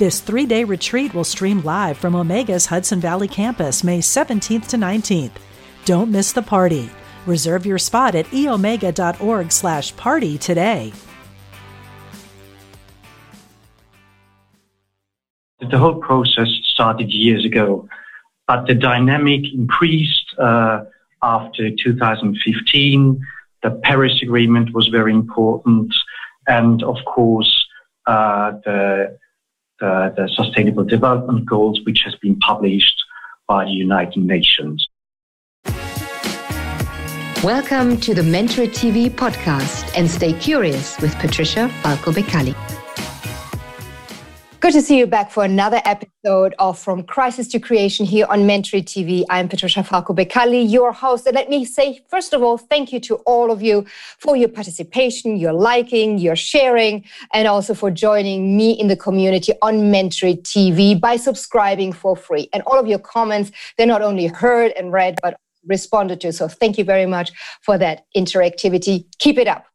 This three day retreat will stream live from Omega's Hudson Valley campus May 17th to 19th. Don't miss the party. Reserve your spot at eomega.org slash party today. The whole process started years ago, but the dynamic increased uh, after 2015. The Paris Agreement was very important, and of course, uh, the uh, the Sustainable Development Goals, which has been published by the United Nations. Welcome to the Mentorit TV podcast and stay curious with Patricia Falco Beccalli. Good to see you back for another episode of From Crisis to Creation here on Mentorit TV. I'm Patricia Falco Beccalli, your host. And let me say, first of all, thank you to all of you for your participation, your liking, your sharing, and also for joining me in the community on Mentorit TV by subscribing for free. And all of your comments, they're not only heard and read, but responded to. So thank you very much for that interactivity. Keep it up.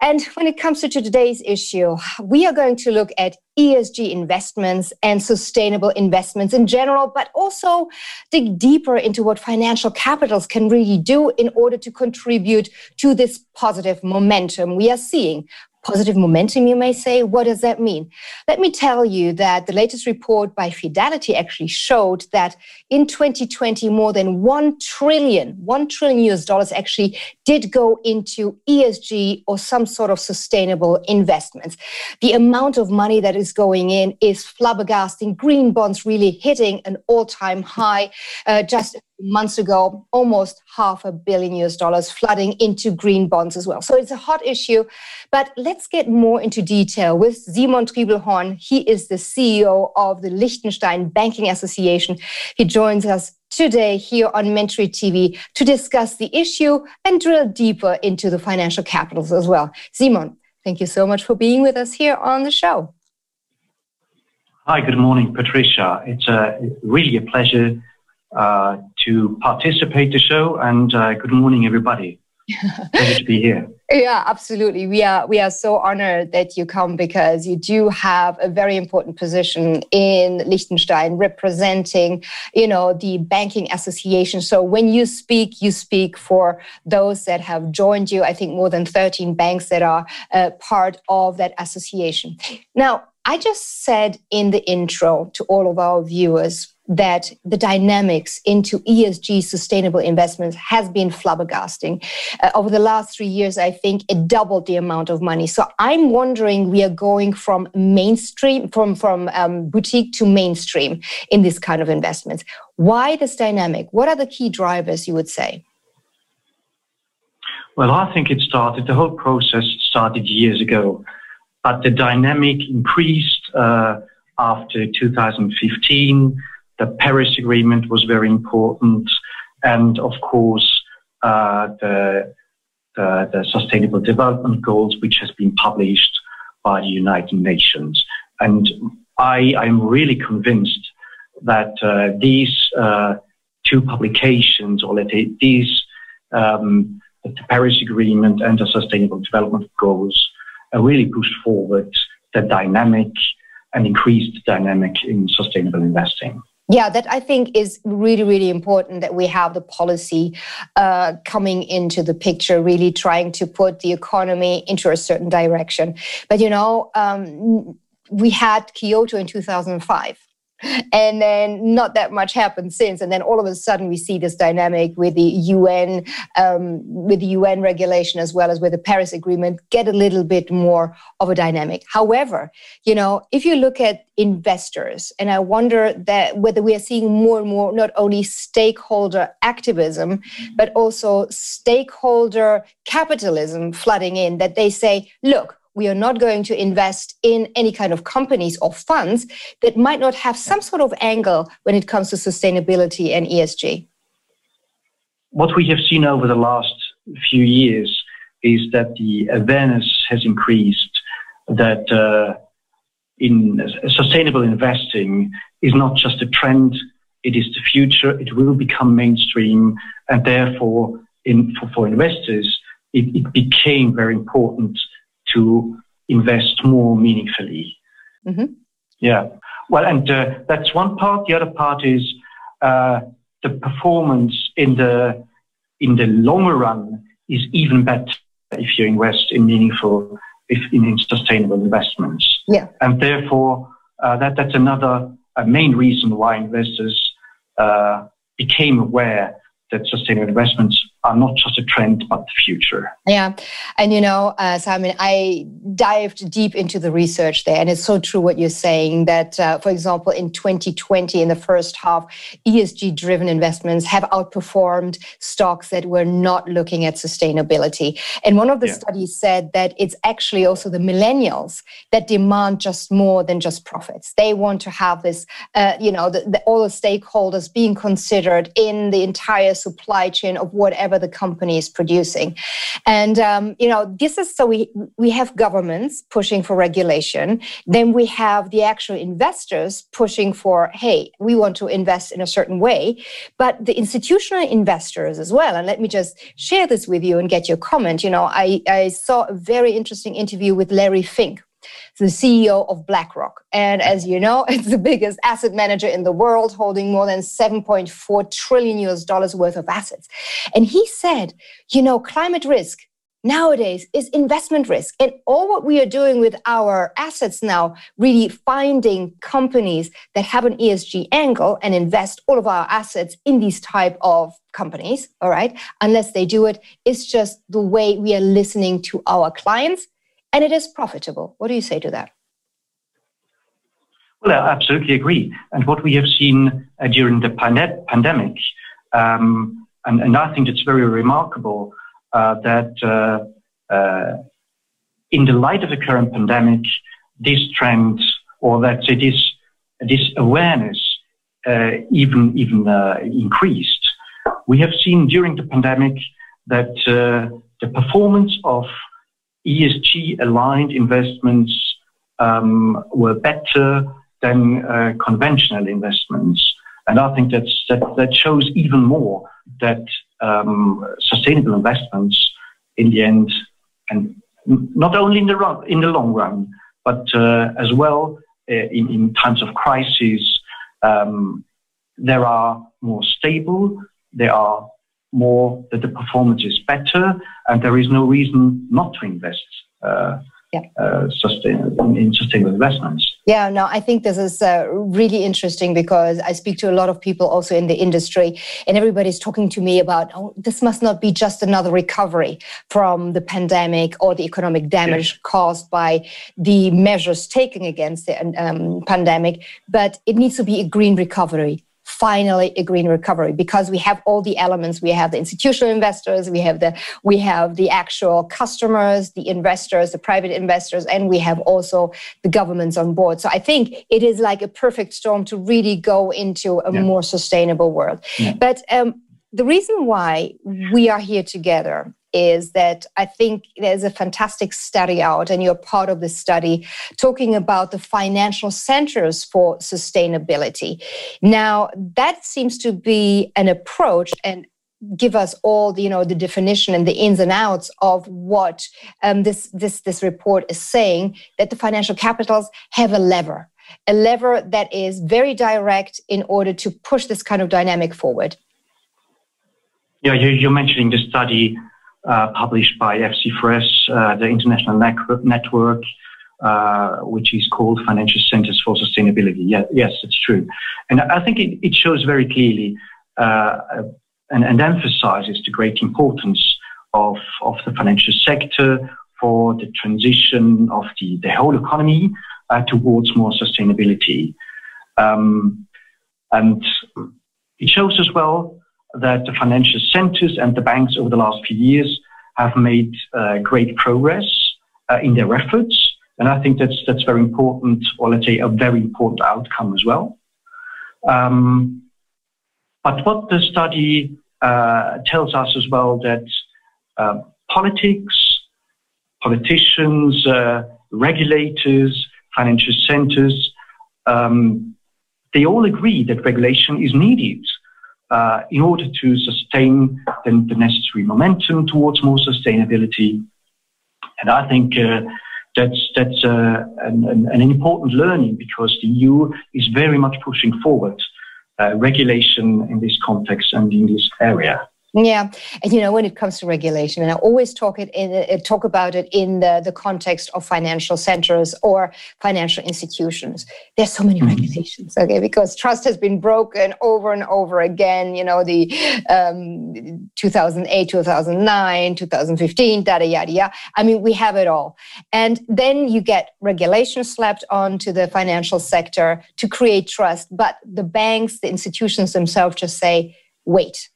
And when it comes to today's issue, we are going to look at ESG investments and sustainable investments in general, but also dig deeper into what financial capitals can really do in order to contribute to this positive momentum we are seeing positive momentum, you may say. What does that mean? Let me tell you that the latest report by Fidelity actually showed that in 2020, more than 1 trillion, 1 trillion US dollars actually did go into ESG or some sort of sustainable investments. The amount of money that is going in is flabbergasting. Green bonds really hitting an all time high. Uh, just months ago, almost half a billion US dollars flooding into green bonds as well. So it's a hot issue. But let's get more into detail with Simon Tribelhorn. He is the CEO of the Liechtenstein Banking Association. He joins us today here on Mentorit TV to discuss the issue and drill deeper into the financial capitals as well. Simon, thank you so much for being with us here on the show. Hi, good morning, Patricia. It's uh, really a pleasure uh, to participate the show. And uh, good morning, everybody. Pleasure to be here. Yeah, absolutely. We are we are so honored that you come because you do have a very important position in Liechtenstein, representing, you know, the banking association. So when you speak, you speak for those that have joined you. I think more than 13 banks that are uh, part of that association. Now, I just said in the intro to all of our viewers that the dynamics into ESG sustainable investments has been flabbergasting. Uh, over the last three years, I think it doubled the amount of money. So I'm wondering, we are going from mainstream, from, from um, boutique to mainstream in this kind of investments. Why this dynamic? What are the key drivers, you would say? Well, I think it started, the whole process started years ago, but the dynamic increased uh, after 2015 the Paris Agreement was very important, and of course uh, the, the, the Sustainable Development Goals, which has been published by the United Nations. And I am really convinced that uh, these uh, two publications, or let's say these, um, the Paris Agreement and the Sustainable Development Goals, really pushed forward the dynamic and increased dynamic in sustainable investing. Yeah, that I think is really, really important that we have the policy uh, coming into the picture, really trying to put the economy into a certain direction. But, you know, um, we had Kyoto in 2005 and then not that much happened since. And then all of a sudden we see this dynamic with the un um, with the un regulation as well as with the paris agreement get a little bit more of a dynamic. However you know if you look at investors and i wonder that whether we are seeing more and more not only stakeholder activism but also stakeholder capitalism flooding in that they say look we are not going to invest in any kind of companies or funds that might not have some sort of angle when it comes to sustainability and ESG? What we have seen over the last few years is that the awareness has increased that uh, in sustainable investing is not just a trend, it is the future, it will become mainstream, and therefore, in, for, for investors, it, it became very important to invest more meaningfully. Mm-hmm. Yeah. Well, and uh, that's one part. The other part is uh, the performance in the in the longer run is even better if you invest in meaningful, if in sustainable investments. Yeah. And therefore, uh, that that's another main reason why investors uh, became aware that sustainable investments are not just a trend, but the future. Yeah. And, you know, uh, Simon, I dived deep into the research there. And it's so true what you're saying that, uh, for example, in 2020, in the first half, ESG driven investments have outperformed stocks that were not looking at sustainability. And one of the yeah. studies said that it's actually also the millennials that demand just more than just profits. They want to have this, uh, you know, the, the, all the stakeholders being considered in the entire supply chain of whatever whatever the company is producing. And um, you know, this is so we we have governments pushing for regulation. Then we have the actual investors pushing for, hey, we want to invest in a certain way. But the institutional investors as well. And let me just share this with you and get your comment. You know, I, I saw a very interesting interview with Larry Fink, the CEO of BlackRock. And as you know, it's the biggest asset manager in the world, holding more than 7.4 trillion US dollars worth of assets. And he said, you know, climate risk nowadays is investment risk. And all what we are doing with our assets now, really finding companies that have an ESG angle and invest all of our assets in these type of companies, all right, unless they do it, it's just the way we are listening to our clients and it is profitable. What do you say to that? Well, I absolutely agree. And what we have seen uh, during the pandemic, um, and, and, I think it's very remarkable uh, that uh, uh, in the light of the current pandemic, this trend, or that it is this awareness, uh, even even uh, increased. We have seen during the pandemic that the performance of ESG aligned investments um, were better than uh, conventional investments. And I think that, shows even more that um, sustainable investments in the end, and not only in the, long run, but uh, as well uh, in, times of crisis, um, there are more stable, they are more that the performance is better, and there is no reason not to invest uh, yeah. uh, sustain, in, in, sustainable investments. Yeah, no, I think this is uh, really interesting because I speak to a lot of people also in the industry, and everybody's talking to me about, oh, this must not be just another recovery from the pandemic or the economic damage yes. caused by the measures taken against the um, pandemic, but it needs to be a green recovery finally a green recovery because we have all the elements we have the institutional investors we have the we have the actual customers the investors the private investors and we have also the governments on board so i think it is like a perfect storm to really go into a yeah. more sustainable world yeah. but um, the reason why we are here together is that I think there's a fantastic study out, and you're part of the study, talking about the financial centers for sustainability. Now, that seems to be an approach and give us all the you know the definition and the ins and outs of what um, this this this report is saying that the financial capitals have a lever a lever that is very direct in order to push this kind of dynamic forward yeah you're mentioning the study uh, published by FC4S, uh, the international network, uh, which is called Financial Centers for Sustainability. Yeah, yes, it's true. And I think it, it shows very clearly and, and, emphasizes the great importance of, of the financial sector for the transition of the, the whole economy uh, towards more sustainability. Um, and it shows as well that the financial centers and the banks over the last few years have made uh, great progress uh, in their efforts. And I think that's, that's very important, or let's say a very important outcome as well. Um, but what the study uh, tells us as well that uh, politics, politicians, uh, regulators, financial centers, um, they all agree that regulation is needed in order to sustain the, necessary momentum towards more sustainability. And I think uh, that's uh, an, an, important learning because the EU is very much pushing forward uh, regulation in this context and in this area. Yeah, and you know when it comes to regulation, and I always talk it in uh, talk about it in the, the context of financial centers or financial institutions. There's so many mm-hmm. regulations, okay, because trust has been broken over and over again. You know the um, 2008, 2009, 2015, yada yada yada. I mean, we have it all, and then you get regulation slapped onto the financial sector to create trust, but the banks, the institutions themselves, just say, "Wait."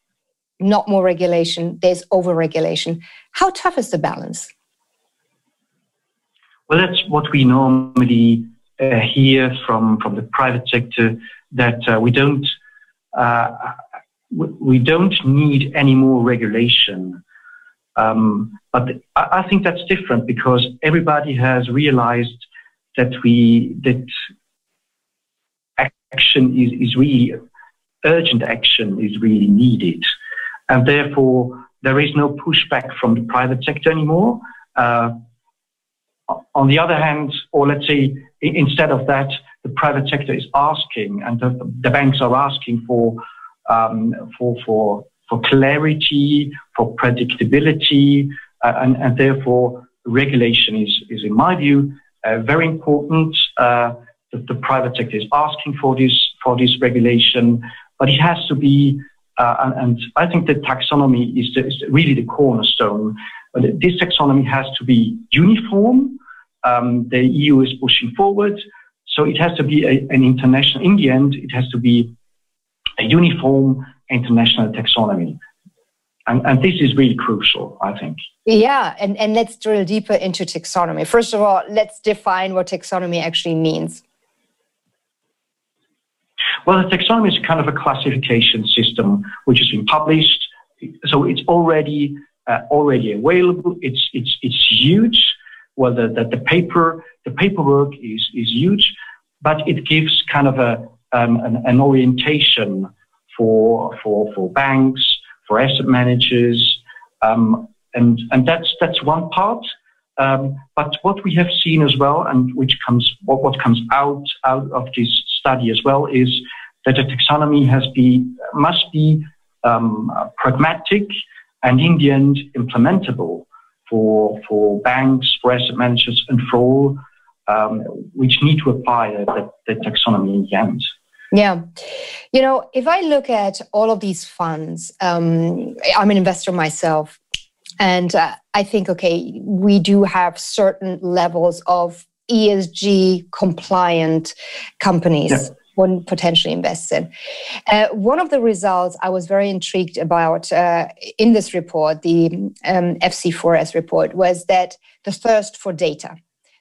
Not more regulation, there's overregulation. How tough is the balance? Well, that's what we normally uh, hear from, from the private sector that uh, we don't uh, we don't need any more regulation. Um, but I think that's different because everybody has realized that we that action is, is really urgent action is really needed and therefore there is no pushback from the private sector anymore. Uh, on the other hand, or let's say instead of that, the private sector is asking, and the, the banks are asking for um, for for for clarity, for predictability, uh, and, and therefore regulation is is in my view uh, very important. Uh, that the private sector is asking for this for this regulation, but it has to be uh, and, and, I think that taxonomy is, the, is, really the cornerstone. This taxonomy has to be uniform. Um, the EU is pushing forward. So it has to be a, an international, in the end, it has to be a uniform international taxonomy. And, and, this is really crucial, I think. Yeah, and, and let's drill deeper into taxonomy. First of all, let's define what taxonomy actually means. Well, the taxonomy is kind of a classification system which has been published, so it's already uh, already available. It's it's it's huge. Well, the, the, the paper the paperwork is is huge, but it gives kind of a um, an, an orientation for for for banks, for asset managers, um, and and that's that's one part. Um, but what we have seen as well, and which comes what, what comes out out of this study as well, is that the taxonomy has be must be um, pragmatic and in the end implementable for for banks, for asset managers, and for all um, which need to apply the, the, taxonomy in the end. Yeah. You know, if I look at all of these funds, um, I'm an investor myself. And uh, I think, okay, we do have certain levels of ESG compliant companies. Yeah. One potentially invest in. Uh, one of the results I was very intrigued about uh, in this report, the um, FC4S report, was that the thirst for data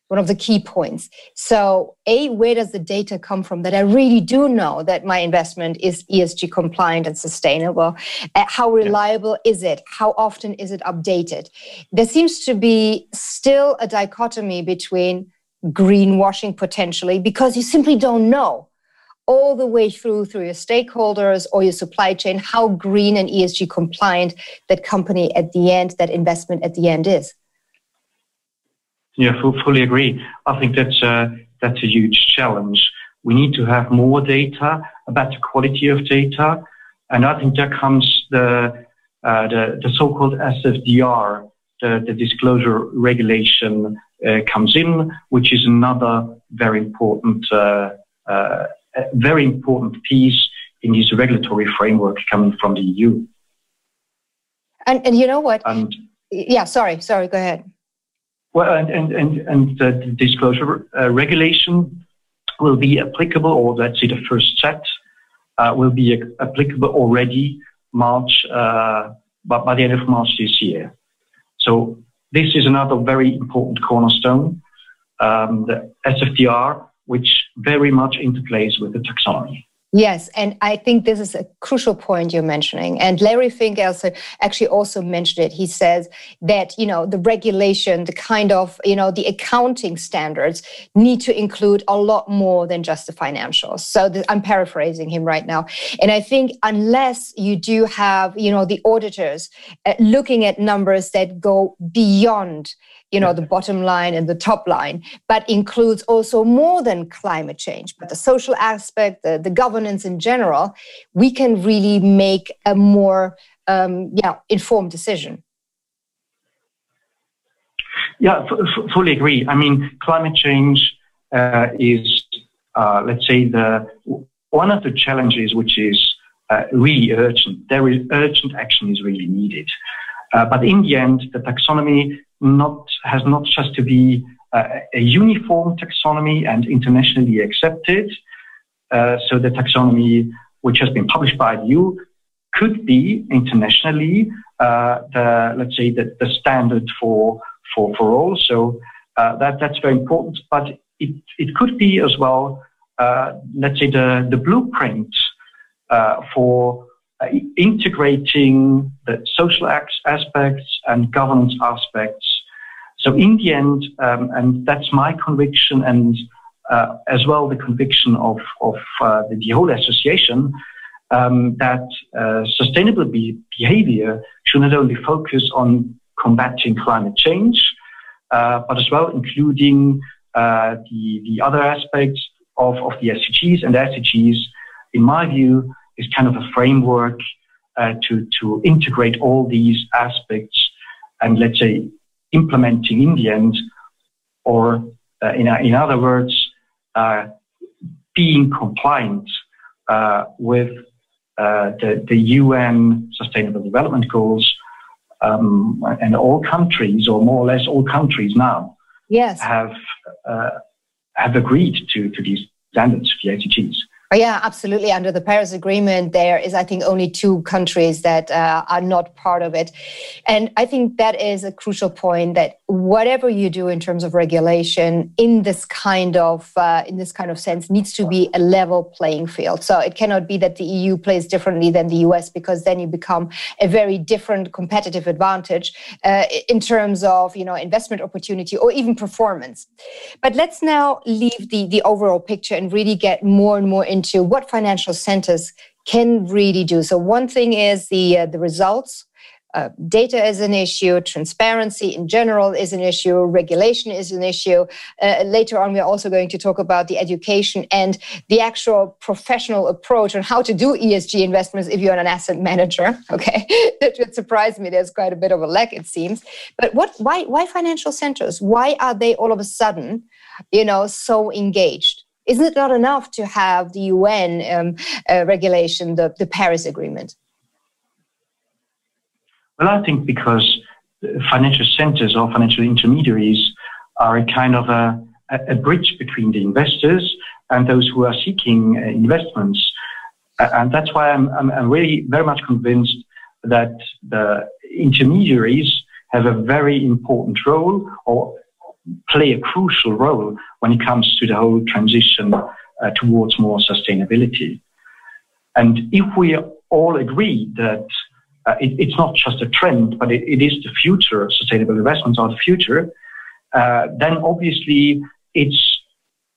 one of the key points. So, A, where does the data come from that I really do know that my investment is ESG compliant and sustainable? Uh, how reliable yeah. is it? How often is it updated? There seems to be still a dichotomy between greenwashing potentially because you simply don't know all the way through through your stakeholders or your supply chain how green and ESG compliant that company at the end that investment at the end is. Yeah, fully agree. I think that's that's a huge challenge. We need to have more data, better quality of data, and I think there comes the uh, the, the so-called SFDR, the, the disclosure regulation comes in, which is another very important uh, uh very important piece in this regulatory framework coming from the EU. And, and you know what? And, yeah, sorry, sorry, go ahead. Well, and, and, and, and the disclosure uh, regulation will be applicable, or let's say the first set uh, will be applicable already March, uh, by, by the end of March this year. So this is another very important cornerstone, um, the SFDR, which very much interplays with the taxonomy. Yes, and I think this is a crucial point you're mentioning. And Larry Fink also actually also mentioned it. He says that you know the regulation, the kind of you know the accounting standards need to include a lot more than just the financials. So the, I'm paraphrasing him right now. And I think unless you do have you know the auditors uh, looking at numbers that go beyond you know the bottom line and the top line but includes also more than climate change but the social aspect the, the governance in general we can really make a more um, yeah informed decision. Yeah f- fully agree. I mean climate change uh, is uh, let's say the one of the challenges which is uh, really urgent there is urgent action is really needed. Uh, but in the end the taxonomy not has not just to be uh, a uniform taxonomy and internationally accepted. Uh, so the taxonomy, which has been published by EU, could be internationally uh, the let's say the, the standard for for for all. So uh, that that's very important. But it it could be as well, uh, let's say the the blueprint uh, for integrating the social aspects and governance aspects. So in the end, um, and that's my conviction and uh, as well the conviction of, of uh, the, the, whole association, um, that uh, sustainable be behavior should not only focus on combating climate change, uh, but as well including uh, the, the other aspects of, of the SDGs. And the SDGs, in my view, is kind of a framework uh, to, to integrate all these aspects and let's say implementing in the end, or uh, in, in other words, uh, being compliant uh, with uh, the, the UN Sustainable Development Goals. Um, and all countries, or more or less all countries now, yes. have uh, have agreed to, to these standards, the SDGs. Oh, yeah, absolutely. Under the Paris Agreement, there is, I think, only two countries that uh, are not part of it. And I think that is a crucial point that whatever you do in terms of regulation in this kind of uh, in this kind of sense needs to be a level playing field. So it cannot be that the EU plays differently than the US because then you become a very different competitive advantage uh, in terms of you know investment opportunity or even performance. But let's now leave the the overall picture and really get more and more into what financial centers can really do. So one thing is the uh, the results. Uh, data is an issue, transparency in general is an issue, regulation is an issue. Uh, later on, we're also going to talk about the education and the actual professional approach on how to do ESG investments if you're an asset manager. Okay, that would surprise me. There's quite a bit of a lack, it seems. But what? Why? Why financial centers? Why are they all of a sudden, you know, so engaged? Isn't it not enough to have the UN um, uh, regulation, the, the Paris Agreement? Well, I think because financial centers or financial intermediaries are a kind of a, a bridge between the investors and those who are seeking uh, investments. And that's why I'm, I'm, I'm really very much convinced that the intermediaries have a very important role or play a crucial role when it comes to the whole transition uh, towards more sustainability. And if we all agree that uh, it, it's not just a trend, but it, it is the future, sustainable investments are the future, uh, then obviously it's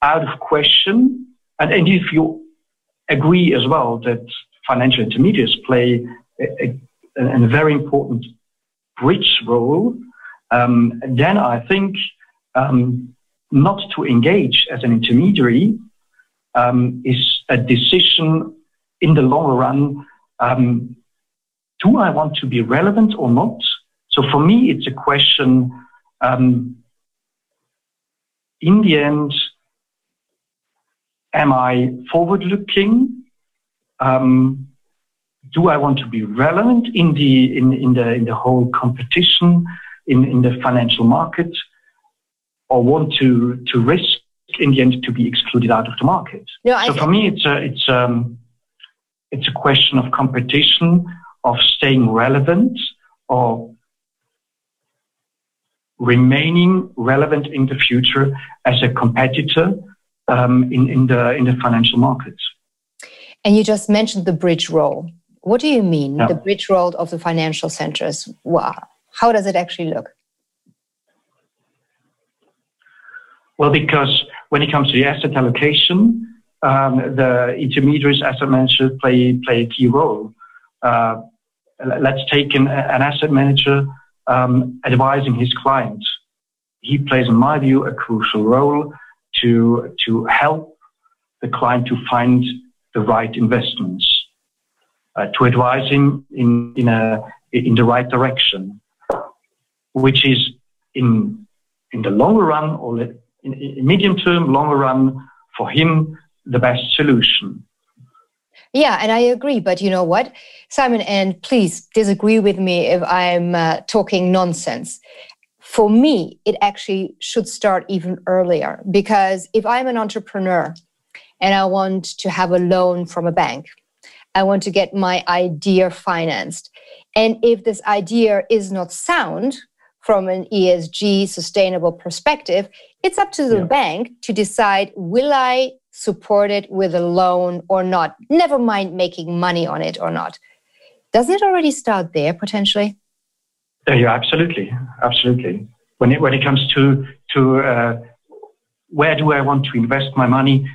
out of question. And, and if you agree as well that financial intermediaries play a, a, a very important bridge role, um, then I think um, not to engage as an intermediary um, is a decision in the long run. Do I want to be relevant or not? So for me, it's a question. Um, in the end, am I forward looking? Um, do I want to be relevant in the in, in the in the whole competition in, in the financial market? or want to to risk in the end to be excluded out of the market. No, so for me, it's a it's um it's a question of competition, of staying relevant, or remaining relevant in the future as a competitor um, in, in, the, in the financial markets. And you just mentioned the bridge role. What do you mean, yeah. the bridge role of the financial centers? Wow. How does it actually look? Well, because when it comes to the asset allocation, um, the intermediaries, as I mentioned, play, play a key role. Uh, let's take an, an asset manager um, advising his clients. He plays, in my view, a crucial role to, to help the client to find the right investments, uh, to advise him in, in, a, in the right direction, which is in, in the longer run or in, in medium term, longer run for him, the best solution. Yeah, and I agree. But you know what, Simon, and please disagree with me if I'm uh, talking nonsense. For me, it actually should start even earlier because if I'm an entrepreneur and I want to have a loan from a bank, I want to get my idea financed. And if this idea is not sound from an ESG sustainable perspective, it's up to the yeah. bank to decide will I support it with a loan or not? Never mind making money on it or not. Doesn't it already start there potentially? Uh, yeah, absolutely, absolutely. When it when it comes to to uh, where do I want to invest my money?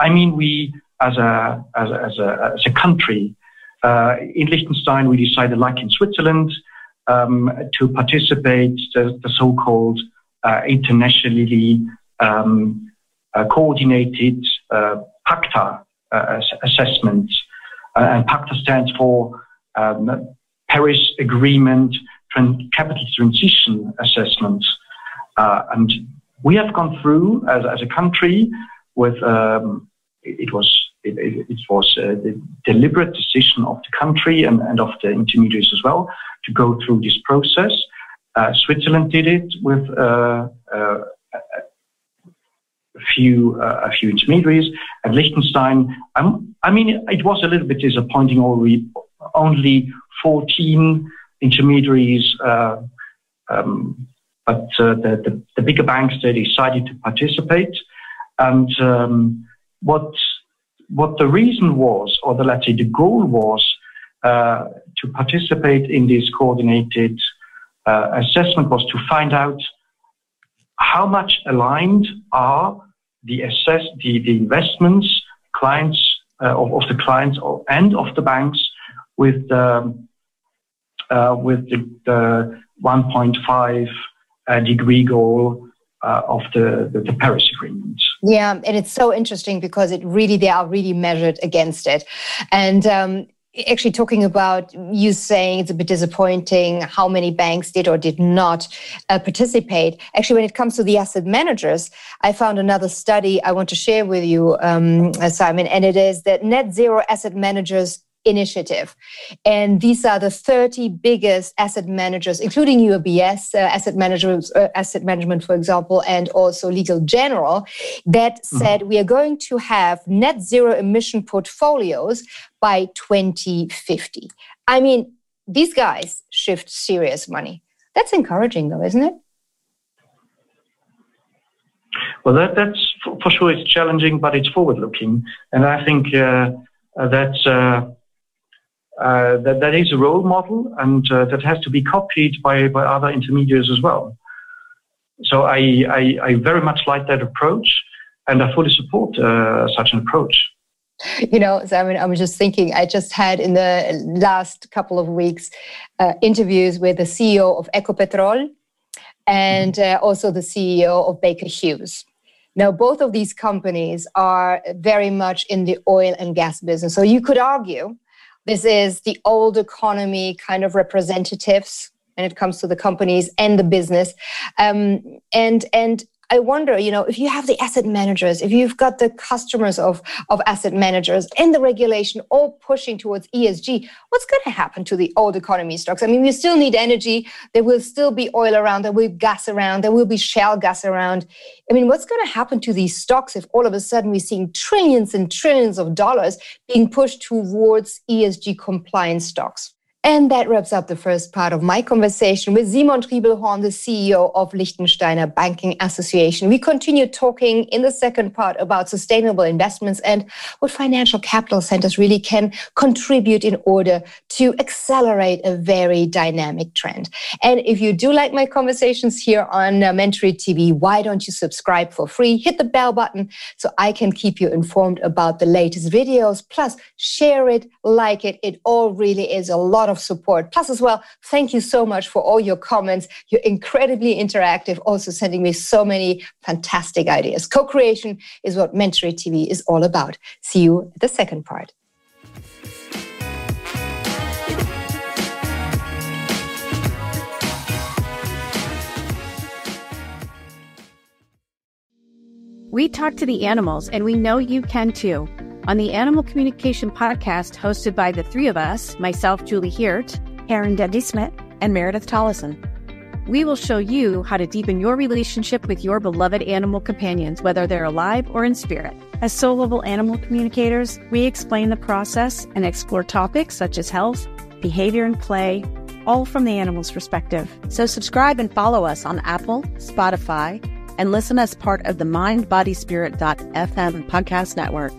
I mean, we as a as a, as a, as a country uh, in Liechtenstein, we decided, like in Switzerland, um, to participate the, the so-called uh, internationally um, uh, coordinated PACTA uh, assessment. and PACTA stands for um, Paris Agreement Capital Transition Assessment. and we have gone through as, as a country with um, it, was it, it, was the deliberate decision of the country and, and of the intermediaries as well to go through this process. Uh, Switzerland did it with uh, uh, few uh, a few intermediaries. And Liechtenstein, I mean, it was a little bit disappointing. Only only 14 intermediaries, uh, um, but uh, the, the, the bigger banks they decided to participate. And um, what what the reason was, or the let's say the goal was, uh, to participate in this coordinated uh, assessment was to find out how much aligned are the assess the, the investments clients uh, of, of the clients and of the banks with um, uh, with the, the 1.5 uh, degree goal uh, of the, the, the Paris Agreement. Yeah, and it's so interesting because it really they are really measured against it, and um, actually talking about you saying it's a bit disappointing how many banks did or did not uh, participate. Actually, when it comes to the asset managers, I found another study I want to share with you, um, Simon, and it is that net zero asset managers initiative. And these are the 30 biggest asset managers, including UBS, uh, asset, management, uh, asset management, for example, and also Legal General, that mm-hmm. said mm-hmm. we are going to have net zero emission portfolios by 2050. I mean, these guys shift serious money. That's encouraging, though, isn't it? Well, that, that's for sure. It's challenging, but it's forward-looking, and I think uh, that's uh, that, that is a role model and uh, that has to be copied by, by other intermediaries as well. So I, I, I very much like that approach and I fully support uh, such an approach. You know, Simon, I was just thinking, I just had in the last couple of weeks uh, interviews with the CEO of Ecopetrol and uh, also the CEO of Baker Hughes. Now, both of these companies are very much in the oil and gas business. So you could argue this is the old economy kind of representatives when it comes to the companies and the business. Um, and and I wonder, you know, if you have the asset managers, if you've got the customers of, of asset managers and the regulation all pushing towards ESG, what's going to happen to the old economy stocks? I mean, we still need energy. There will still be oil around. There will be gas around. There will be shale gas around. I mean, what's going to happen to these stocks if all of a sudden we're seeing trillions and trillions of dollars being pushed towards ESG compliance stocks? And that wraps up the first part of my conversation with Simon Tribelhorn, the CEO of Liechtensteiner Banking Association. We continue talking in the second part about sustainable investments and what financial capital centers really can contribute in order to accelerate a very dynamic trend. And if you do like my conversations here on uh, Mentorit TV, why don't you subscribe for free? Hit the bell button so I can keep you informed about the latest videos. Plus, share it, like it. It all really is a lot of support. Plus, as well, thank you so much for all your comments. You're incredibly interactive, also sending me so many fantastic ideas. Co creation is what Mentorit TV is all about. See you at the second part. We talk to the animals, and we know you can too. On the Animal Communication Podcast, hosted by the three of us myself, Julie Hiert, Aaron Dudley Smith, and Meredith Tollison. We will show you how to deepen your relationship with your beloved animal companions, whether they're alive or in spirit. As soul level animal communicators, we explain the process and explore topics such as health, behavior, and play, all from the animal's perspective. So, subscribe and follow us on Apple, Spotify, and listen as part of the mindbodyspirit.fm podcast network.